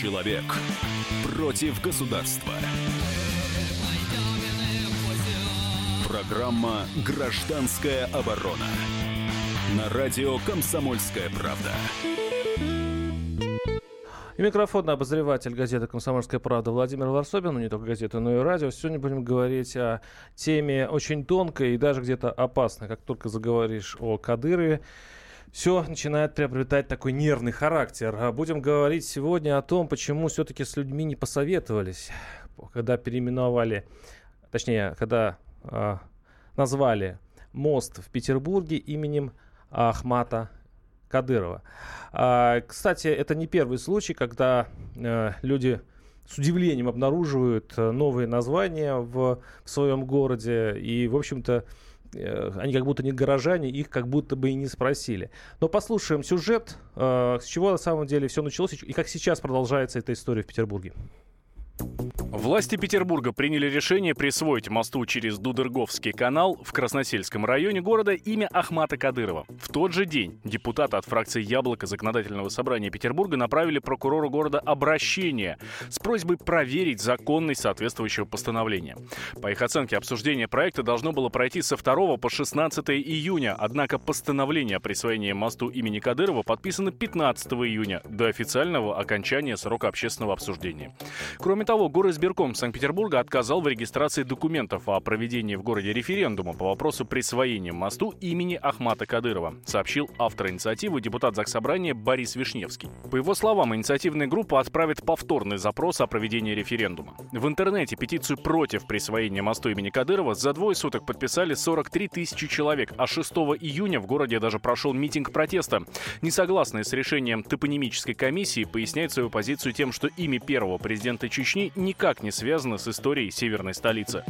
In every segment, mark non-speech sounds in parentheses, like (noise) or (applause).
Человек против государства. Программа «Гражданская оборона» на радио «Комсомольская правда». И микрофонный обозреватель газеты «Комсомольская правда» Владимир Варсобин, ну не только газеты, но и радио. Сегодня будем говорить о теме очень тонкой и даже где-то опасной. Как только заговоришь о Кадырове, все начинает приобретать такой нервный характер. А будем говорить сегодня о том, почему все-таки с людьми не посоветовались, когда переименовали, точнее, когда э, назвали мост в Петербурге именем Ахмата Кадырова. А, кстати, это не первый случай, когда э, люди с удивлением обнаруживают э, новые названия в, в своем городе и, в общем-то, Э, они как будто не горожане, их как будто бы и не спросили. Но послушаем сюжет, э, с чего на самом деле все началось и как сейчас продолжается эта история в Петербурге. Власти Петербурга приняли решение присвоить мосту через Дудерговский канал в Красносельском районе города имя Ахмата Кадырова. В тот же день депутаты от фракции «Яблоко» Законодательного собрания Петербурга направили прокурору города обращение с просьбой проверить законность соответствующего постановления. По их оценке, обсуждение проекта должно было пройти со 2 по 16 июня, однако постановление о присвоении мосту имени Кадырова подписано 15 июня, до официального окончания срока общественного обсуждения. Кроме того, горосберком Санкт-Петербурга отказал в регистрации документов о проведении в городе референдума по вопросу присвоения мосту имени Ахмата Кадырова, сообщил автор инициативы депутат Заксобрания Борис Вишневский. По его словам, инициативная группа отправит повторный запрос о проведении референдума. В интернете петицию против присвоения мосту имени Кадырова за двое суток подписали 43 тысячи человек, а 6 июня в городе даже прошел митинг протеста. Несогласные с решением топонимической комиссии поясняют свою позицию тем, что имя первого президента Чечни Чечни никак не связано с историей северной столицы.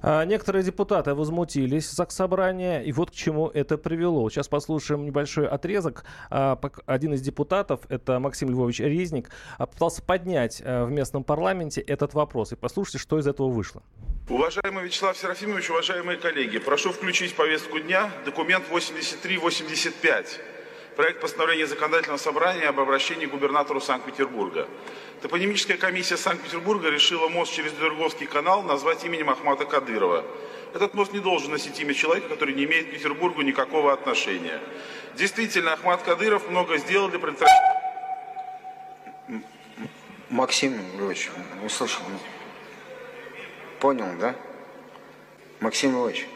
А, некоторые депутаты возмутились за собрание, и вот к чему это привело. Сейчас послушаем небольшой отрезок. А, один из депутатов, это Максим Львович Резник, а, пытался поднять в местном парламенте этот вопрос. И послушайте, что из этого вышло. Уважаемый Вячеслав Серафимович, уважаемые коллеги, прошу включить в повестку дня документ 8385 проект постановления законодательного собрания об обращении к губернатору Санкт-Петербурга. Топонимическая комиссия Санкт-Петербурга решила мост через Дерговский канал назвать именем Ахмата Кадырова. Этот мост не должен носить имя человека, который не имеет к Петербургу никакого отношения. Действительно, Ахмат Кадыров много сделал для предотвращения... Максим Львович, услышал? Понял, да? Максим Львович,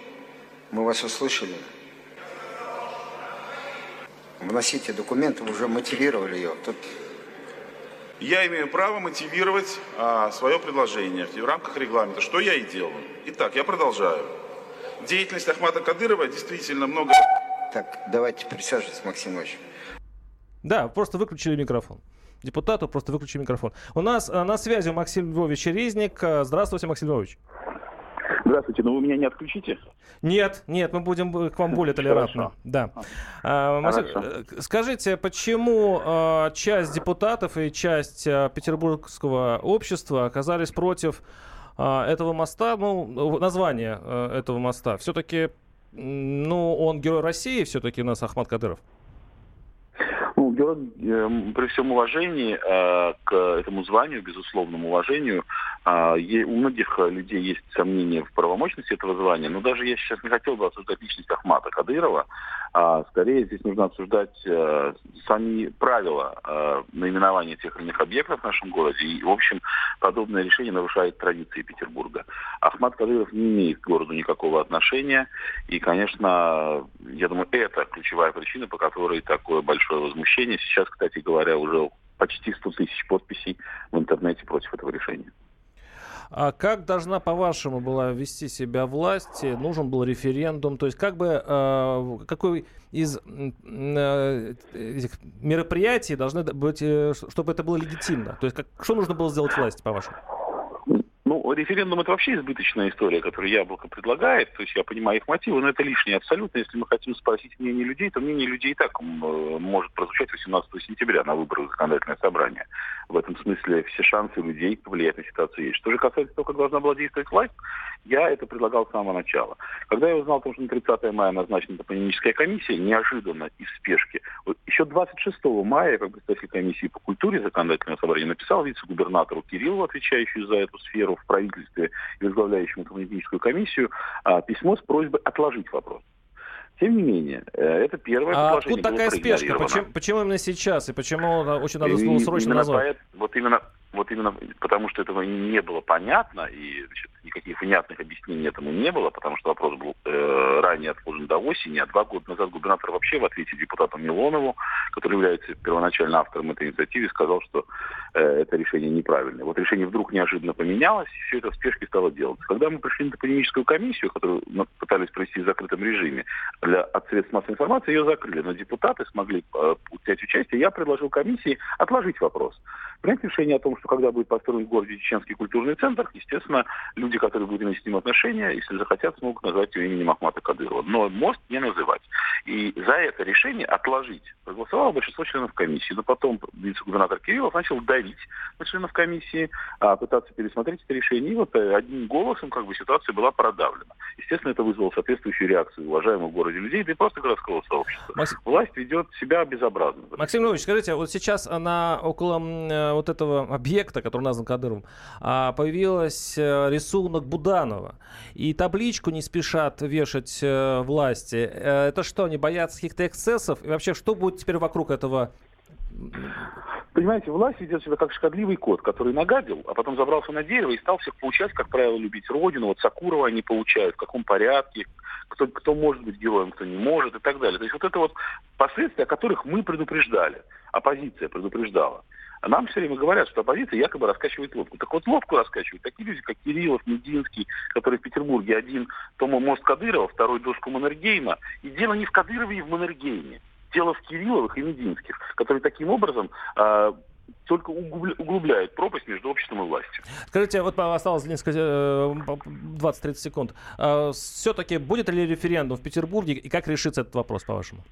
мы вас услышали. Вносите документы, вы уже мотивировали ее. Тут я имею право мотивировать а, свое предложение в рамках регламента, что я и делаю. Итак, я продолжаю. Деятельность Ахмата Кадырова действительно много... Так, давайте присаживайтесь, Максим Ильич. Да, просто выключили микрофон. Депутату просто выключили микрофон. У нас а, на связи Максим Львович Резник. А, здравствуйте, Максим Львович. Здравствуйте, но вы меня не отключите? Нет, нет, мы будем к вам более толерантны. Хорошо. Да. А, Максим, э, скажите, почему а, часть депутатов и часть а, петербургского общества оказались против этого моста, ну, названия а, этого моста? Все-таки, ну, он герой России, все-таки у нас Ахмат Кадыров. Ну, герой, э, при всем уважении э, к этому званию, безусловному уважению, а, у многих людей есть сомнения в правомощности этого звания, но даже я сейчас не хотел бы обсуждать личность Ахмата Кадырова, а скорее здесь нужно обсуждать э, сами правила э, наименования тех или иных объектов в нашем городе. И, в общем, подобное решение нарушает традиции Петербурга. Ахмат Кадыров не имеет к городу никакого отношения. И, конечно, я думаю, это ключевая причина, по которой такое большое возмущение. Сейчас, кстати говоря, уже почти 100 тысяч подписей в интернете против этого решения. А как должна, по-вашему, была вести себя власть? Нужен был референдум? То есть как бы, э, какой из э, этих мероприятий должны быть, э, чтобы это было легитимно? То есть как, что нужно было сделать власти, по-вашему? Ну, референдум это вообще избыточная история, которую Яблоко предлагает. То есть я понимаю их мотивы, но это лишнее абсолютно. Если мы хотим спросить мнение людей, то мнение людей и так может прозвучать 18 сентября на выборах законодательное собрание. В этом смысле все шансы людей повлиять на ситуацию есть. Что же касается того, как должна была действовать власть, я это предлагал с самого начала. Когда я узнал, что на 30 мая назначена топонимическая комиссия, неожиданно, из спешки, вот еще 26 мая, как представитель комиссии по культуре законодательного собрания, написал вице-губернатору Кириллову, отвечающему за эту сферу в правительстве и возглавляющему топонимическую комиссию, а, письмо с просьбой отложить вопрос. Тем не менее, э, это первое а откуда такая спешка? Почему, почему именно сейчас? И почему очень надо слово срочно назвать? Вот именно вот именно потому, что этого не было понятно, и значит, никаких внятных объяснений этому не было, потому что вопрос был э, ранее отложен до осени, а два года назад губернатор вообще в ответе депутату Милонову, который является первоначально автором этой инициативы, сказал, что э, это решение неправильное. Вот решение вдруг неожиданно поменялось, и все это в спешке стало делаться. Когда мы пришли на топонимическую комиссию, которую мы пытались провести в закрытом режиме, для от средств массовой информации ее закрыли, но депутаты смогли э, взять участие, я предложил комиссии отложить вопрос. Принять решение о том, что когда будет построен в городе Чеченский культурный центр, естественно, люди, которые будут иметь с ним отношения, если захотят, смогут назвать его именем Ахмата Кадырова. Но мост не называть. И за это решение отложить проголосовало большинство членов комиссии. Но потом вице-губернатор Кириллов начал давить на членов комиссии, а, пытаться пересмотреть это решение. И вот э, одним голосом как бы ситуация была продавлена. Естественно, это вызвало соответствующую реакцию уважаемых в городе людей, да и просто городского сообщества. Максим... Власть ведет себя безобразно. Максим Львович, скажите, вот сейчас она около э, вот этого объекта, который назван Кадыровым, а, появилась э, рисунок Буданова. И табличку не спешат вешать э, власти. Это что, они боятся каких-то эксцессов? И вообще, что будет теперь вокруг этого Понимаете, власть ведет себя как шкодливый кот, который нагадил, а потом забрался на дерево и стал всех получать, как правило, любить родину. Вот Сакурова они получают, в каком порядке, кто, кто может быть героем, кто не может и так далее. То есть вот это вот последствия, о которых мы предупреждали, оппозиция предупреждала. А нам все время говорят, что оппозиция якобы раскачивает лодку. Так вот, лодку раскачивают такие люди, как Кириллов, Мединский, который в Петербурге один, Тома мост Кадырова, второй доску Маннергейма. И дело не в Кадырове и в Маннергейме. Дело в Кирилловых и Мединских, которые таким образом э, только углубляют пропасть между обществом и властью. Скажите, вот осталось несколько, 20-30 э, секунд. А, Все-таки будет ли референдум в Петербурге и как решится этот вопрос, по-вашему?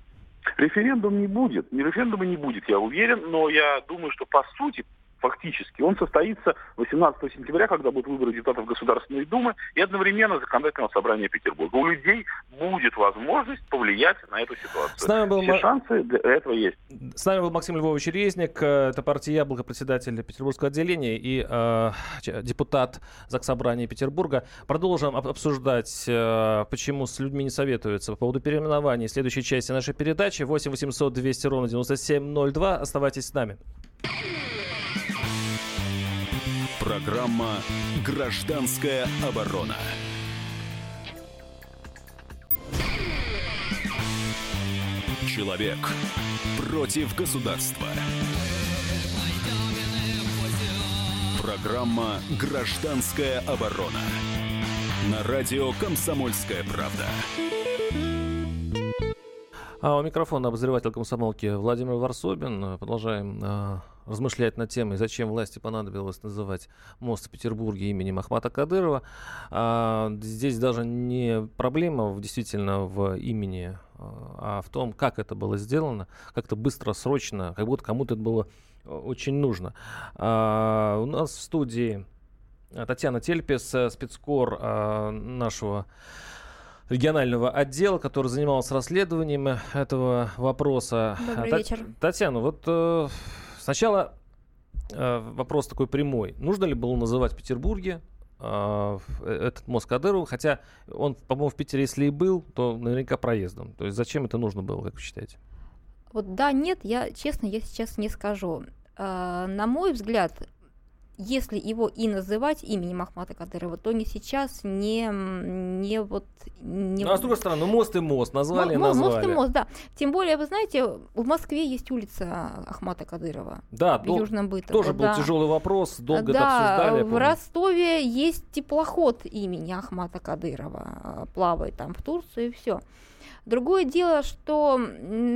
Референдум не будет. Референдума не будет, я уверен, но я думаю, что по сути фактически. Он состоится 18 сентября, когда будут выборы депутатов Государственной Думы и одновременно законодательного собрания Петербурга. У людей будет возможность повлиять на эту ситуацию. С нами был Все шансы для этого есть. С нами был Максим Львович Резник, э, это партия «Яблоко», председатель Петербургского отделения и э, депутат Заксобрания Петербурга. Продолжим обсуждать, э, почему с людьми не советуются по поводу переименования в следующей части нашей передачи. 8 800 200 ровно 9702. Оставайтесь с нами. Программа «Гражданская оборона». Человек против государства. Программа «Гражданская оборона». На радио «Комсомольская правда». А у микрофона обозреватель комсомолки Владимир Варсобин. Продолжаем размышлять над темой, зачем власти понадобилось называть мост в Петербурге именем Ахмата Кадырова. А, здесь даже не проблема в, действительно в имени, а, а в том, как это было сделано, как-то быстро, срочно, как будто кому-то это было э, очень нужно. А, у нас в студии Татьяна Тельпес, э, спецкор а, нашего регионального отдела, который занимался расследованием этого вопроса. Добрый вечер. Татьяна, вот э, сначала э, вопрос такой прямой. Нужно ли было называть в Петербурге э, этот мост Кадырова, хотя он, по-моему, в Питере, если и был, то наверняка проездом. То есть зачем это нужно было, как вы считаете? Вот да, нет, я честно, я сейчас не скажу. Э, на мой взгляд, если его и называть именем Ахмата Кадырова, то не сейчас, не, не вот... Не... Ну, а с другой стороны, ну, мост и мост, назвали Мо- назвали. Мост и мост, да. Тем более, вы знаете, в Москве есть улица Ахмата Кадырова. Да, в Южном Бытово. Тоже да. был тяжелый вопрос, долго да, это обсуждали. в Ростове есть теплоход имени Ахмата Кадырова, плавает там в Турцию и все. Другое дело, что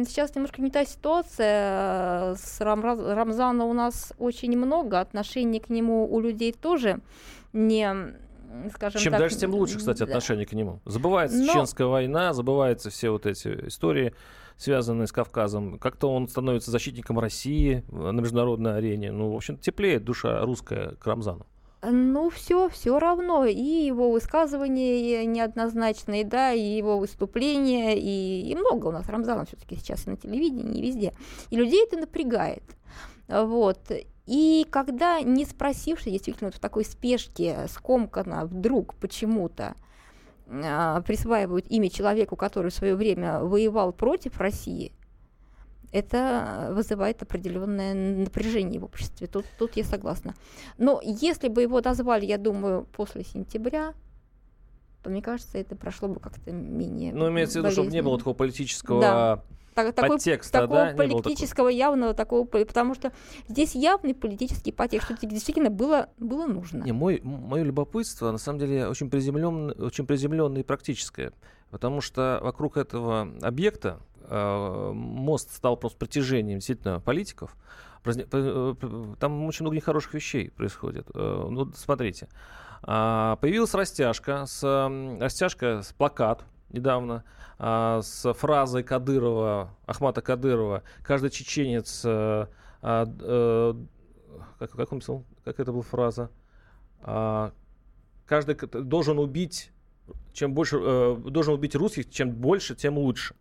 сейчас немножко не та ситуация. С Рам Рамзана у нас очень много, отношений к нему у людей тоже не скажем Чем так, дальше, тем лучше, кстати, отношение к нему. Забывается Но... Чеченская война, забываются все вот эти истории связанные с Кавказом. Как-то он становится защитником России на международной арене. Ну, в общем, теплеет душа русская к Рамзану. Ну, все, все равно. И его высказывания неоднозначные, да, и его выступления, и, и много у нас Рамзана все-таки сейчас на телевидении, и везде. И людей это напрягает. Вот. И когда, не спросивший, действительно, вот в такой спешке, скомканно, вдруг почему-то э, присваивают имя человеку, который в свое время воевал против России, это вызывает определенное напряжение в обществе. Тут, тут я согласна. Но если бы его дозвали, я думаю, после сентября, то мне кажется, это прошло бы как-то менее. Ну, имеется в виду, чтобы не было такого политического да. Так, подтекста, такого да? политического такого... явного такого, потому что здесь явный политический подтекст, что действительно было, было нужно. Не, мой, мое любопытство, на самом деле, очень приземленное, очень приземленное и практическое, потому что вокруг этого объекта, мост стал просто притяжением действительно политиков, э, там очень много нехороших вещей происходит. Э, ну, смотрите. А, появилась растяжка, с, растяжка с плакат недавно а, с фразой Кадырова, Ахмата Кадырова, каждый чеченец, а, как, как он писал, как это была фраза, каждый должен убить, чем больше, должен убить русских, чем больше, тем лучше.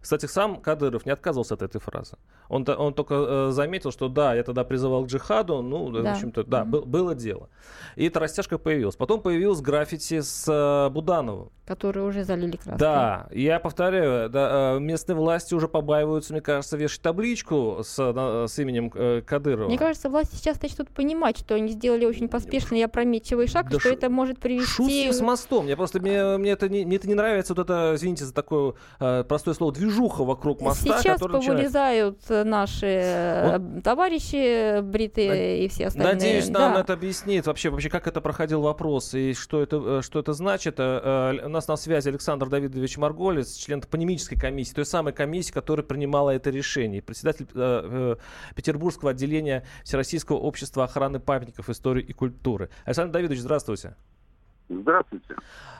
Кстати, сам Кадыров не отказывался от этой фразы. Он, он только э, заметил, что да, я тогда призывал к джихаду, ну, да. в общем-то, да, mm-hmm. был, было дело. И эта растяжка появилась. Потом появилась граффити с э, Будановым. Которые уже залили краской. Да, я повторяю, да, э, местные власти уже побаиваются, мне кажется, вешать табличку с, с именем Кадырова. Мне кажется, власти сейчас начнут понимать, что они сделали очень поспешный и опрометчивый шаг, да что ш... это может привести... Шутки с мостом. Мне просто мне, мне, это не, мне это не нравится, вот это, извините за такое простое слово, движуха вокруг моста. Сейчас повылезают начинает... наши вот. товарищи бритые Над... и все остальные. Надеюсь, нам да. это объяснит вообще, вообще, как это проходил вопрос и что это, что это значит. У нас на связи Александр Давидович Марголец, член топонимической комиссии, той самой комиссии, которая принимала это решение, председатель э, Петербургского отделения Всероссийского общества охраны памятников истории и культуры. Александр Давидович, здравствуйте. Здравствуйте.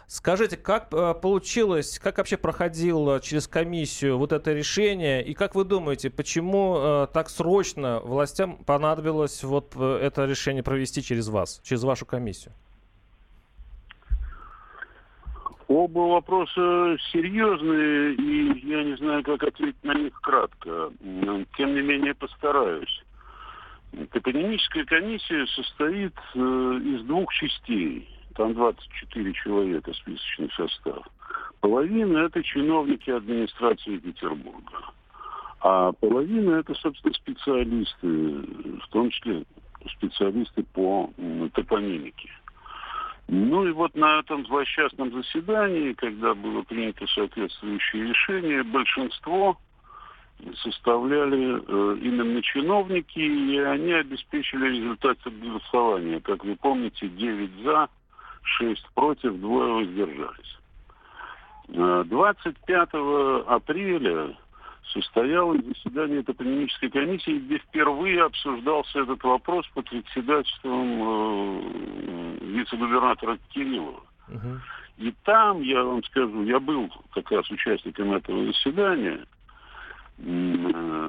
Скажите, как э, получилось, как вообще проходило через комиссию вот это решение, и как вы думаете, почему э, так срочно властям понадобилось вот э, это решение провести через вас, через вашу комиссию? Оба вопроса серьезные, и я не знаю, как ответить на них кратко. Тем не менее, постараюсь. Топонимическая комиссия состоит из двух частей там 24 человека списочный состав. Половина это чиновники администрации Петербурга. А половина это, собственно, специалисты, в том числе специалисты по топонимике. Ну и вот на этом злосчастном заседании, когда было принято соответствующее решение, большинство составляли э, именно чиновники, и они обеспечили результаты голосования. Как вы помните, 9 за, 6 против, двое воздержались. 25 э, апреля состоялось заседание топонимической комиссии, где впервые обсуждался этот вопрос под председательством э, вице-губернатора Кириллова. Uh-huh. И там, я вам скажу, я был как раз участником этого заседания, э,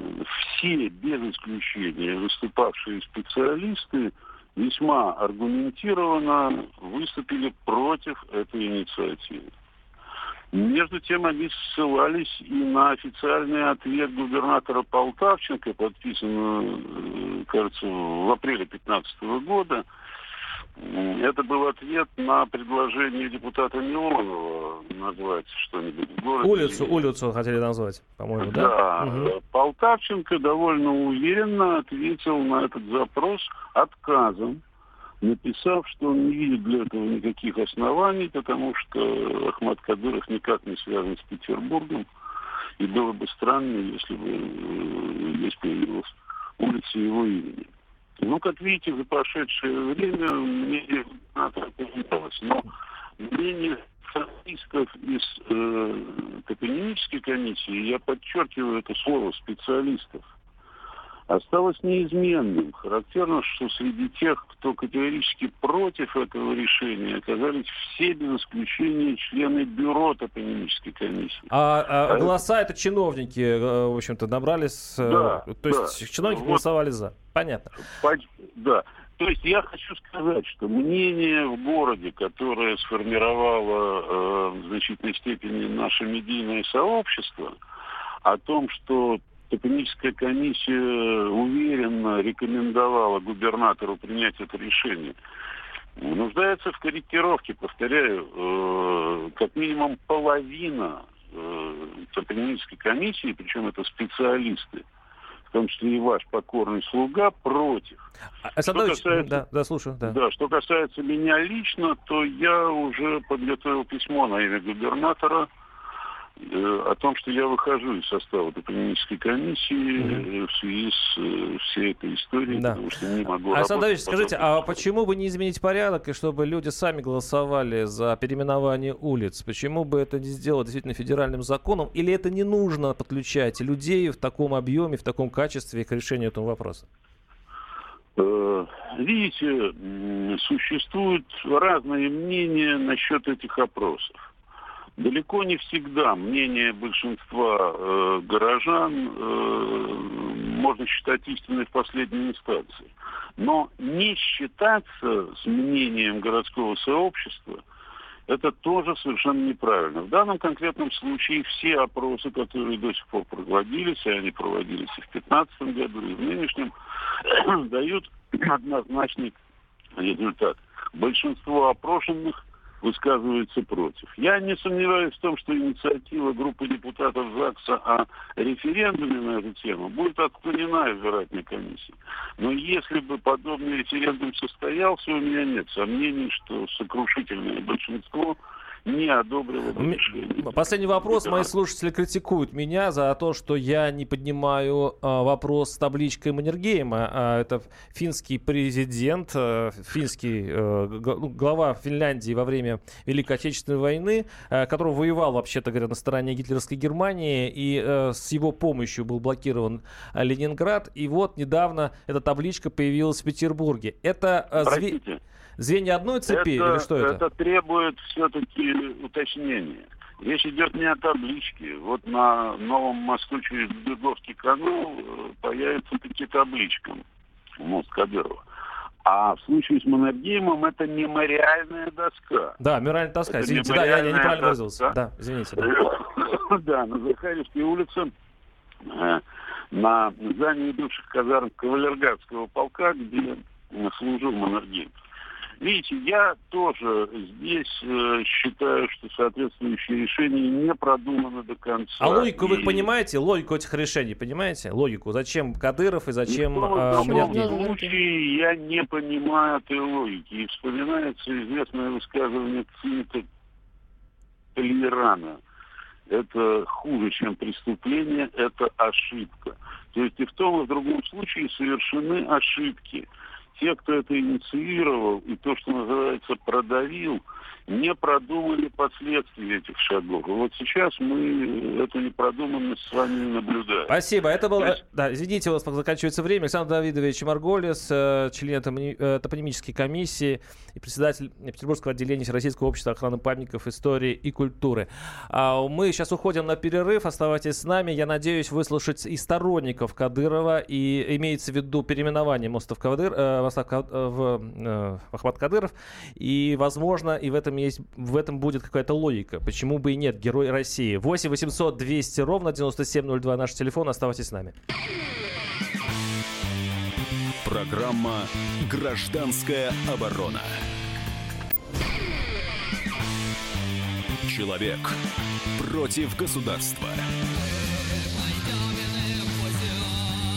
все без исключения выступавшие специалисты весьма аргументированно выступили против этой инициативы. Между тем они ссылались и на официальный ответ губернатора Полтавченко, подписанный, э, кажется, в апреле 2015 года, это был ответ на предложение депутата Милонова назвать что-нибудь в городе. Улицу, улицу хотели назвать, по-моему, да? Да. Угу. Полтавченко довольно уверенно ответил на этот запрос отказом, написав, что он не видит для этого никаких оснований, потому что Ахмад Кадыров никак не связан с Петербургом, и было бы странно, если бы э, здесь появилась улица его имени. Ну, как видите, за прошедшее время мнение губернатора поменялось. Но мнение специалистов из э, топонимической комиссии, я подчеркиваю это слово специалистов, осталось неизменным. Характерно, что среди тех, кто категорически против этого решения, оказались все без исключения члены бюро топонимической комиссии. А, а, а голоса это чиновники, э, в общем-то, набрались. Э, да, то есть да. чиновники вот. голосовали за. Понятно. Да. То есть я хочу сказать, что мнение в городе, которое сформировало э, в значительной степени наше медийное сообщество, о том, что Топоническая комиссия уверенно рекомендовала губернатору принять это решение. Нуждается в корректировке, повторяю, э, как минимум половина э, топонической комиссии, причем это специалисты, в том числе и ваш покорный слуга, против. А, что касается, да, да, слушаю. Да. да, что касается меня лично, то я уже подготовил письмо на имя губернатора о том, что я выхожу из состава топонимической комиссии mm-hmm. в связи с э, всей этой историей, да. потому что не могу Александр Давидович, скажите, а почему бы не изменить порядок, и чтобы люди сами голосовали за переименование улиц? Почему бы это не сделать действительно федеральным законом? Или это не нужно подключать людей в таком объеме, в таком качестве к решению этого вопроса? Видите, существуют разные мнения насчет этих опросов. Далеко не всегда мнение большинства э, горожан э, можно считать истиной в последней инстанции. Но не считаться с мнением городского сообщества это тоже совершенно неправильно. В данном конкретном случае все опросы, которые до сих пор проводились, и они проводились и в 2015 году, и в нынешнем, (clears throat) дают (clears throat) однозначный результат. Большинство опрошенных высказывается против. Я не сомневаюсь в том, что инициатива группы депутатов ЗАГСа о референдуме на эту тему будет отклонена избирательной комиссией. Но если бы подобный референдум состоялся, у меня нет сомнений, что сокрушительное большинство не одобрила бы Последний вопрос. Мои слушатели критикуют меня за то, что я не поднимаю а, вопрос с табличкой Маннергейма. А, это финский президент, а, финский а, глава Финляндии во время Великой Отечественной войны, а, который воевал, вообще-то говоря, на стороне гитлеровской Германии, и а, с его помощью был блокирован а, Ленинград. И вот недавно эта табличка появилась в Петербурге. Это... А, Простите. Звенья одной цепи это, или что это? Это требует все-таки уточнения. Речь идет не о табличке. Вот на новом мосту через Беговский канал э, появится таки табличка. Мост Кадырова. А в случае с Маннергеймом это мемориальная доска. Да, мемориальная доска. Это извините, да, я, я неправильно выразился. Да, извините. Да, (laughs) да на Захаревской улице э, на здании бывших казарм кавалергардского полка, где служил Маннергейм. Видите, я тоже здесь э, считаю, что соответствующие решения не продуманы до конца. А логику и... вы понимаете? Логику этих решений понимаете? Логику. Зачем Кадыров и зачем... Э, в данном случае я не понимаю этой логики. И вспоминается известное высказывание циника Толерана. Это хуже, чем преступление, это ошибка. То есть и в том, и в другом случае совершены ошибки те, кто это инициировал и то, что называется, продавил, не продумали последствия этих шагов. И вот сейчас мы эту непродуманность с вами наблюдаем. Спасибо. Это было... Есть... Да, извините, у нас заканчивается время. Александр Давидович Марголис, э, член э, топонимической комиссии и председатель Петербургского отделения Российского общества охраны памятников истории и культуры. А мы сейчас уходим на перерыв. Оставайтесь с нами. Я надеюсь выслушать и сторонников Кадырова, и имеется в виду переименование мостов Кадыр, э, моста в, Ахмад Кадыров. И, возможно, и в этом этом есть, в этом будет какая-то логика. Почему бы и нет? Герой России. 8 800 200 ровно 9702 наш телефон. Оставайтесь с нами. Программа «Гражданская оборона». Человек против государства.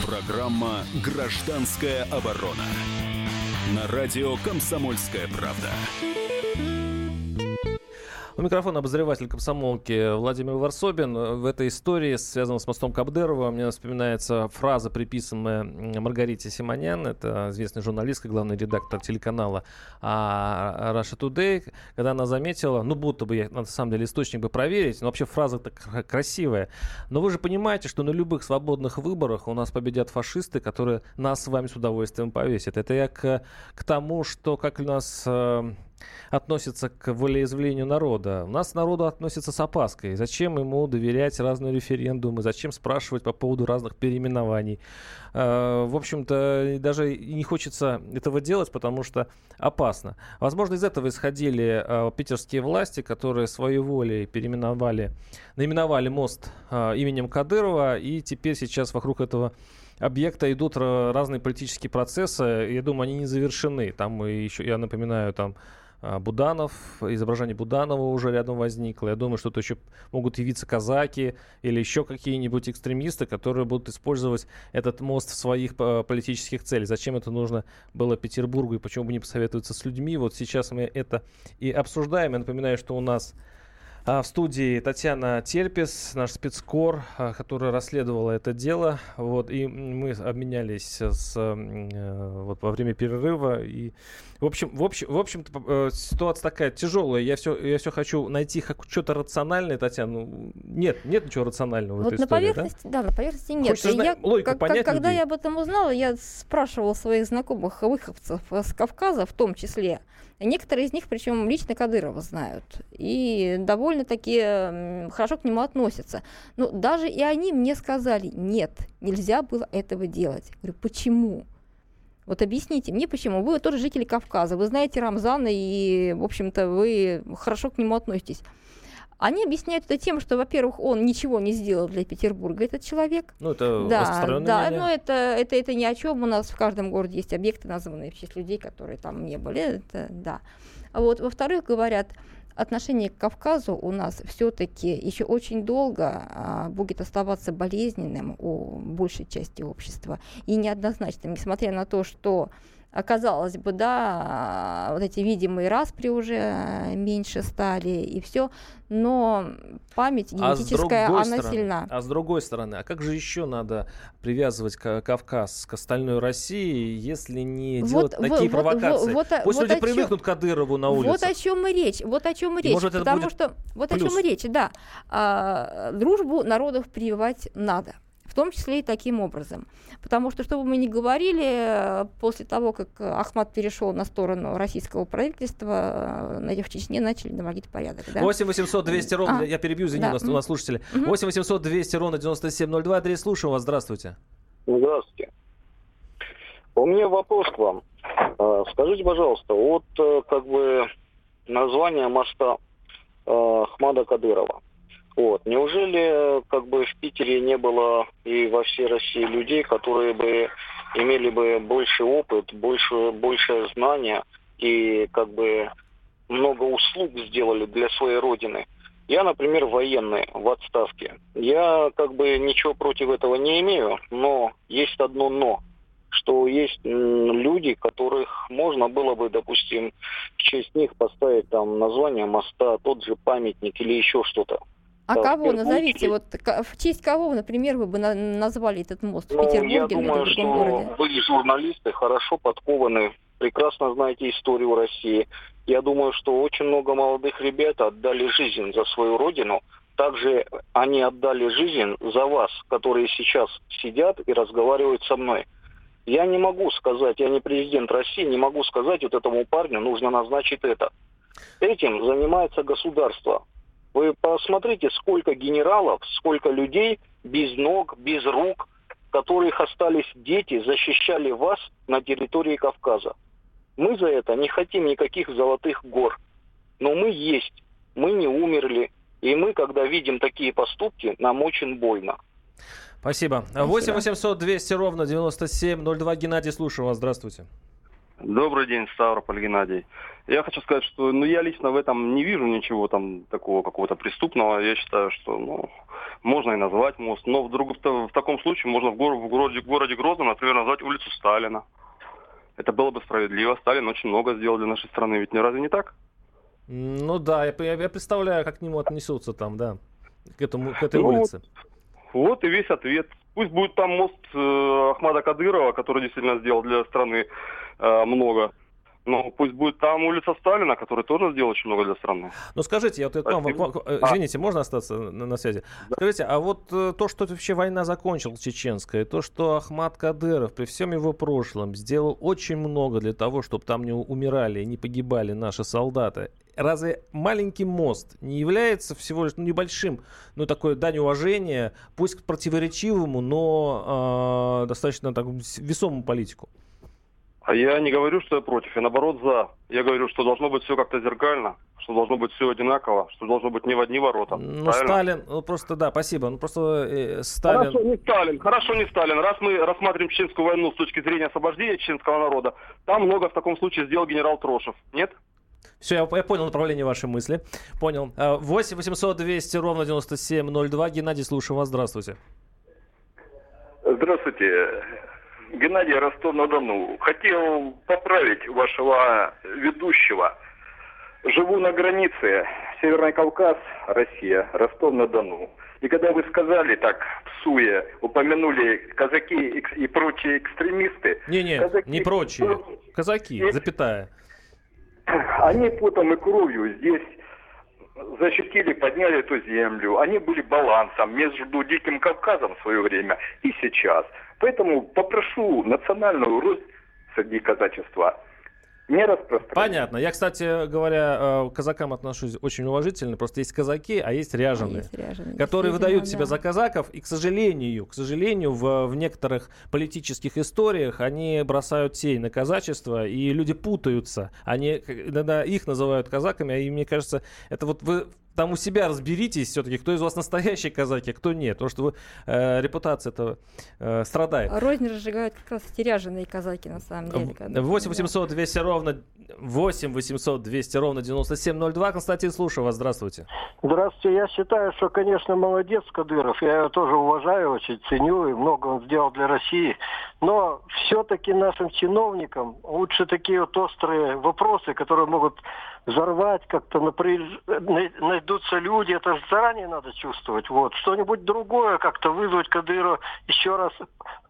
Программа «Гражданская оборона». На радио «Комсомольская правда». У микрофона обозреватель комсомолки Владимир Варсобин. В этой истории, связанной с мостом Кабдерова, мне вспоминается фраза, приписанная Маргарите Симонян. Это известный журналистка, главный редактор телеканала а, Russia Today, когда она заметила, ну, будто бы я на самом деле источник бы проверить, но вообще фраза так красивая. Но вы же понимаете, что на любых свободных выборах у нас победят фашисты, которые нас с вами с удовольствием повесят. Это я к, к тому, что как у нас э, относится к волеизъявлению народа. У нас народу относится с опаской. Зачем ему доверять разные референдумы? Зачем спрашивать по поводу разных переименований? Э, в общем-то, даже не хочется этого делать, потому что опасно. Возможно, из этого исходили э, питерские власти, которые своей волей переименовали, наименовали мост э, именем Кадырова, и теперь сейчас вокруг этого объекта идут разные политические процессы. Я думаю, они не завершены. Там еще, я напоминаю, там а, Буданов, изображение Буданова уже рядом возникло. Я думаю, что тут еще могут явиться казаки или еще какие-нибудь экстремисты, которые будут использовать этот мост в своих а, политических целях. Зачем это нужно было Петербургу и почему бы не посоветоваться с людьми? Вот сейчас мы это и обсуждаем. Я напоминаю, что у нас а, в студии Татьяна Терпис, наш спецкор, а, которая расследовала это дело. Вот, и мы обменялись с, э, вот, во время перерыва. И, в общем, в общем, в общем-то, э, ситуация такая тяжелая. Я все, я все хочу найти что-то рациональное, Татьяна. Ну, нет, нет ничего рационального вот в этой на истории, поверхности, да? да, на поверхности нет. Хочется я, логику как, понять когда людей. я об этом узнала, я спрашивала своих знакомых выходцев с Кавказа, в том числе, Некоторые из них, причем лично Кадырова знают, и довольно-таки хорошо к нему относятся. Но даже и они мне сказали, нет, нельзя было этого делать. Я говорю, почему? Вот объясните мне, почему. Вы тоже жители Кавказа, вы знаете Рамзана, и, в общем-то, вы хорошо к нему относитесь. Они объясняют это тем, что, во-первых, он ничего не сделал для Петербурга, этот человек. Ну, это да, да, мнение. но это, это, это ни о чем. У нас в каждом городе есть объекты, названные в честь людей, которые там не были. Это, да. Вот, во-вторых, говорят, отношение к Кавказу у нас все-таки еще очень долго а, будет оставаться болезненным у большей части общества и неоднозначным, несмотря на то, что Оказалось бы, да, вот эти видимые распри уже э, меньше стали и все, но память генетическая, а она стороны, сильна. А с другой стороны, а как же еще надо привязывать Кавказ к остальной России, если не вот, делать вот, такие вот, провокации? Вот, вот, Пусть вот люди привыкнут чем, к Кадырову на улице. Вот о чем и речь, вот о чем и речь, может, потому что вот плюс. о чем и речь, да, а, дружбу народов прививать надо в том числе и таким образом. Потому что, что бы мы ни говорили, после того, как Ахмат перешел на сторону российского правительства, э, в Чечне начали наводить порядок. Да? 8 800 200 ровно, а, я перебью, извини, да. у, нас, у нас слушатели. Угу. 8 800 200 ровно 9702, Андрей, слушаю вас, здравствуйте. Здравствуйте. У меня вопрос к вам. А, скажите, пожалуйста, вот э, как бы название моста э, Ахмада Кадырова. Вот. Неужели как бы в Питере не было и во всей России людей, которые бы имели бы больше опыт, больше, больше знания и как бы много услуг сделали для своей родины? Я, например, военный в отставке. Я как бы ничего против этого не имею, но есть одно но что есть люди, которых можно было бы, допустим, в честь них поставить там название моста, тот же памятник или еще что-то. А кого назовите? Вот в честь кого, например, вы бы на назвали этот мост ну, в Петербурге я думаю, что городе? Вы журналисты, хорошо подкованы, прекрасно знаете историю России. Я думаю, что очень много молодых ребят отдали жизнь за свою родину. Также они отдали жизнь за вас, которые сейчас сидят и разговаривают со мной. Я не могу сказать, я не президент России, не могу сказать вот этому парню нужно назначить это. Этим занимается государство. Вы посмотрите, сколько генералов, сколько людей без ног, без рук, которых остались дети, защищали вас на территории Кавказа. Мы за это не хотим никаких золотых гор. Но мы есть, мы не умерли. И мы, когда видим такие поступки, нам очень больно. Спасибо. 8 800 200 ровно 9702. Геннадий, слушаю вас. Здравствуйте. Добрый день, Ставрополь Геннадий. Я хочу сказать, что ну, я лично в этом не вижу ничего там такого какого-то преступного. Я считаю, что ну, можно и назвать мост. Но вдруг в, в таком случае можно в, гор, в, городе, в городе Грозном, например, назвать улицу Сталина. Это было бы справедливо. Сталин очень много сделал для нашей страны. Ведь не разве не так? Ну да, я, я, я представляю, как к нему отнесутся там, да, к, этому, к этой Ну, улице. Вот и весь ответ. Пусть будет там мост э, Ахмада Кадырова, который действительно сделал для страны э, много. Но пусть будет там улица Сталина, который тоже сделал очень много для страны. Ну скажите, я вот это вам- э, А. извините, можно остаться на, на связи? Скажите, а вот э, то, что вообще война закончилась чеченская, то, что Ахмад Кадыров при всем его прошлом сделал очень много для того, чтобы там не умирали, не погибали наши солдаты, разве маленький мост не является всего лишь ну, небольшим, ну такое дань уважения, пусть к противоречивому, но э, достаточно так, весомому политику? А я не говорю, что я против, я наоборот за. Я говорю, что должно быть все как-то зеркально, что должно быть все одинаково, что должно быть не в одни ворота. Ну, Правильно? Сталин, ну просто да, спасибо. Ну просто э, Сталин. Хорошо, не Сталин, хорошо, не Сталин. Раз мы рассматриваем чеченскую войну с точки зрения освобождения чеченского народа, там много в таком случае сделал генерал Трошев. Нет? Все, я, я понял направление вашей мысли. Понял. А, 8 800 200 ровно 9702. Геннадий, слушаю вас. Здравствуйте. Здравствуйте. Геннадий Ростов-на-Дону. Хотел поправить вашего ведущего. Живу на границе Северный Кавказ, Россия, Ростов-на-Дону. И когда вы сказали так, псуя, упомянули казаки и прочие экстремисты, Не-не, казаки- не прочие. Казаки, запятая. (clears throat) Они потом и кровью здесь защитили, подняли эту землю. Они были балансом между Диким Кавказом в свое время и сейчас. Поэтому попрошу национальную рознь среди казачества не распространять. Понятно. Я, кстати говоря, э, к казакам отношусь очень уважительно. Просто есть казаки, а есть ряженые. Есть ряженые, которые выдают себя да. за казаков, и, к сожалению, к сожалению, в, в некоторых политических историях они бросают тень на казачество, и люди путаются. Они иногда их называют казаками, а и мне кажется, это вот вы там у себя разберитесь все-таки, кто из вас настоящий казаки, а кто нет, потому что вы, э, репутация этого э, страдает. Рознь разжигают как раз эти ряженые казаки, на самом деле. когда- 8 800 200 ровно 8 800 200 ровно 9702. Константин, слушаю вас. Здравствуйте. Здравствуйте. Я считаю, что, конечно, молодец Кадыров. Я его тоже уважаю, очень ценю, и много он сделал для России. Но все-таки нашим чиновникам лучше такие вот острые вопросы, которые могут взорвать как-то, напряж- най- найдутся люди, это же заранее надо чувствовать. Вот. Что-нибудь другое как-то вызвать Кадырова, еще раз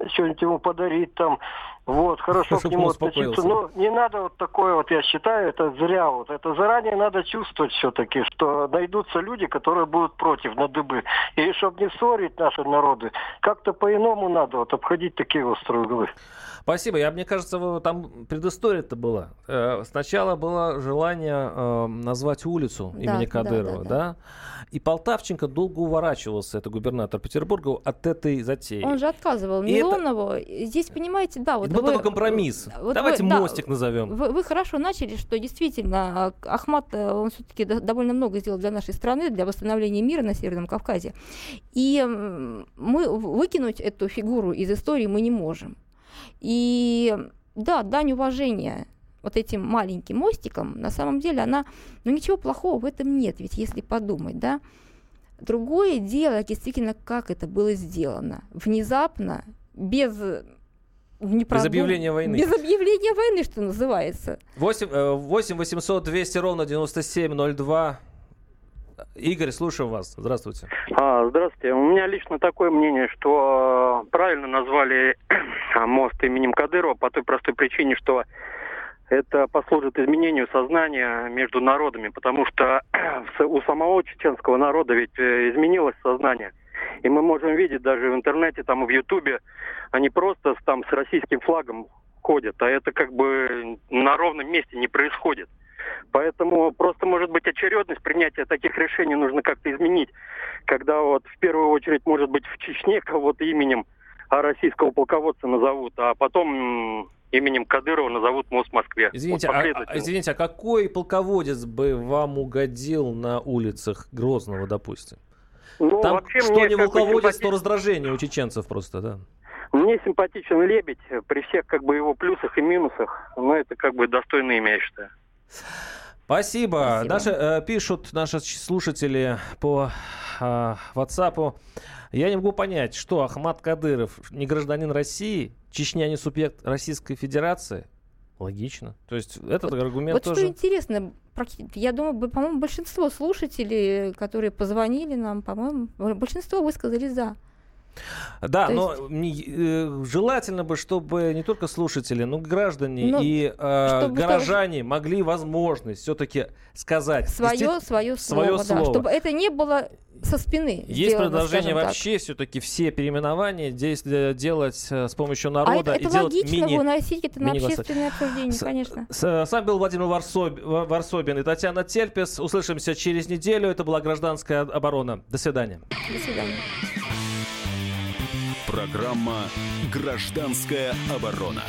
что-нибудь ему подарить там. Вот, хорошо (laughs) к Чтоб нему относиться. Но не надо вот такое вот, я считаю, это зря вот. Это заранее надо чувствовать все-таки, что найдутся люди, которые будут против, на дыбы. И чтобы не ссорить наши народы, как-то по-иному надо вот обходить такие острые углы. Спасибо. Я, мне кажется, там предыстория-то была. Э, Сначала было желание э, назвать улицу Да, имени да, Кадырова, да, да, да. И Полтавченко долго уворачивался, это губернатор Петербурга, от этой затеи. Он же отказывал И это- Милонову. Здесь, понимаете, да, вот был вы- такой компромисс. вот Давайте вы- да, мостик назовем. Вы, вы хорошо начали, что действительно а, Ахмат, э, он все-таки довольно много сделал для нашей страны, для восстановления мира на Северном Кавказе. И мы выкинуть эту фигуру из истории мы не можем. И да, дань уважения вот этим маленьким мостикам, на самом деле она, ну ничего плохого в этом нет, ведь если подумать, да. Другое дело, действительно, как это было сделано. Внезапно, без Без объявления войны. Без объявления войны, что называется. 8, э, 8 800 200 ровно 9702. Игорь, слушаю вас. Здравствуйте. А, здравствуйте. У меня лично такое мнение, что э, правильно назвали (clears throat) мост именем Кадырова по той простой причине, что это послужит изменению сознания между народами, потому что (clears throat) у самого чеченского народа ведь э, изменилось сознание. И мы можем видеть даже в интернете, там в Ютубе, они просто там с российским флагом ходят, а это как бы на ровном месте не происходит. Поэтому просто, может быть, очередность принятия таких решений нужно как-то изменить. Когда вот в первую очередь, может быть, в Чечне кого-то именем а российского полководца назовут, а потом именем Кадырова назовут мост в Москве. Извините, Вот а, извините, а какой полководец бы вам угодил на улицах Грозного, допустим? Ну, Там вообще что мне не полководец, то симпати- раздражение у чеченцев просто, да. Мне симпатичен Лебедь при всех как бы его плюсах и минусах, но это как бы достойное имя, я считаю. Спасибо. Наши, э, пишут наши слушатели по э, WhatsApp. Я не могу понять, что Ахмад Кадыров не гражданин России, Чечня не субъект Российской Федерации. Логично. То есть этот аргумент вот тоже... что интересно, я думаю, по-моему, большинство слушателей, которые позвонили нам, по-моему, большинство высказали за. Да, То но есть... э, желательно бы, чтобы не только слушатели, но и граждане но и э, горожане тоже... могли возможность все-таки сказать свое, свое, свое слово, слово. Да, чтобы это не было со спины. Есть сделано, предложение вообще все-таки все переименования здесь э, делать э, с помощью народа а это, и это делать логично мини, выносить это на общественное обсуждение, с, конечно. С, с вами был Владимир Варсоб, Варсобин и Татьяна Тельпес. Услышимся через неделю. Это была гражданская оборона. До свидания. До свидания. Программа «Гражданская оборона».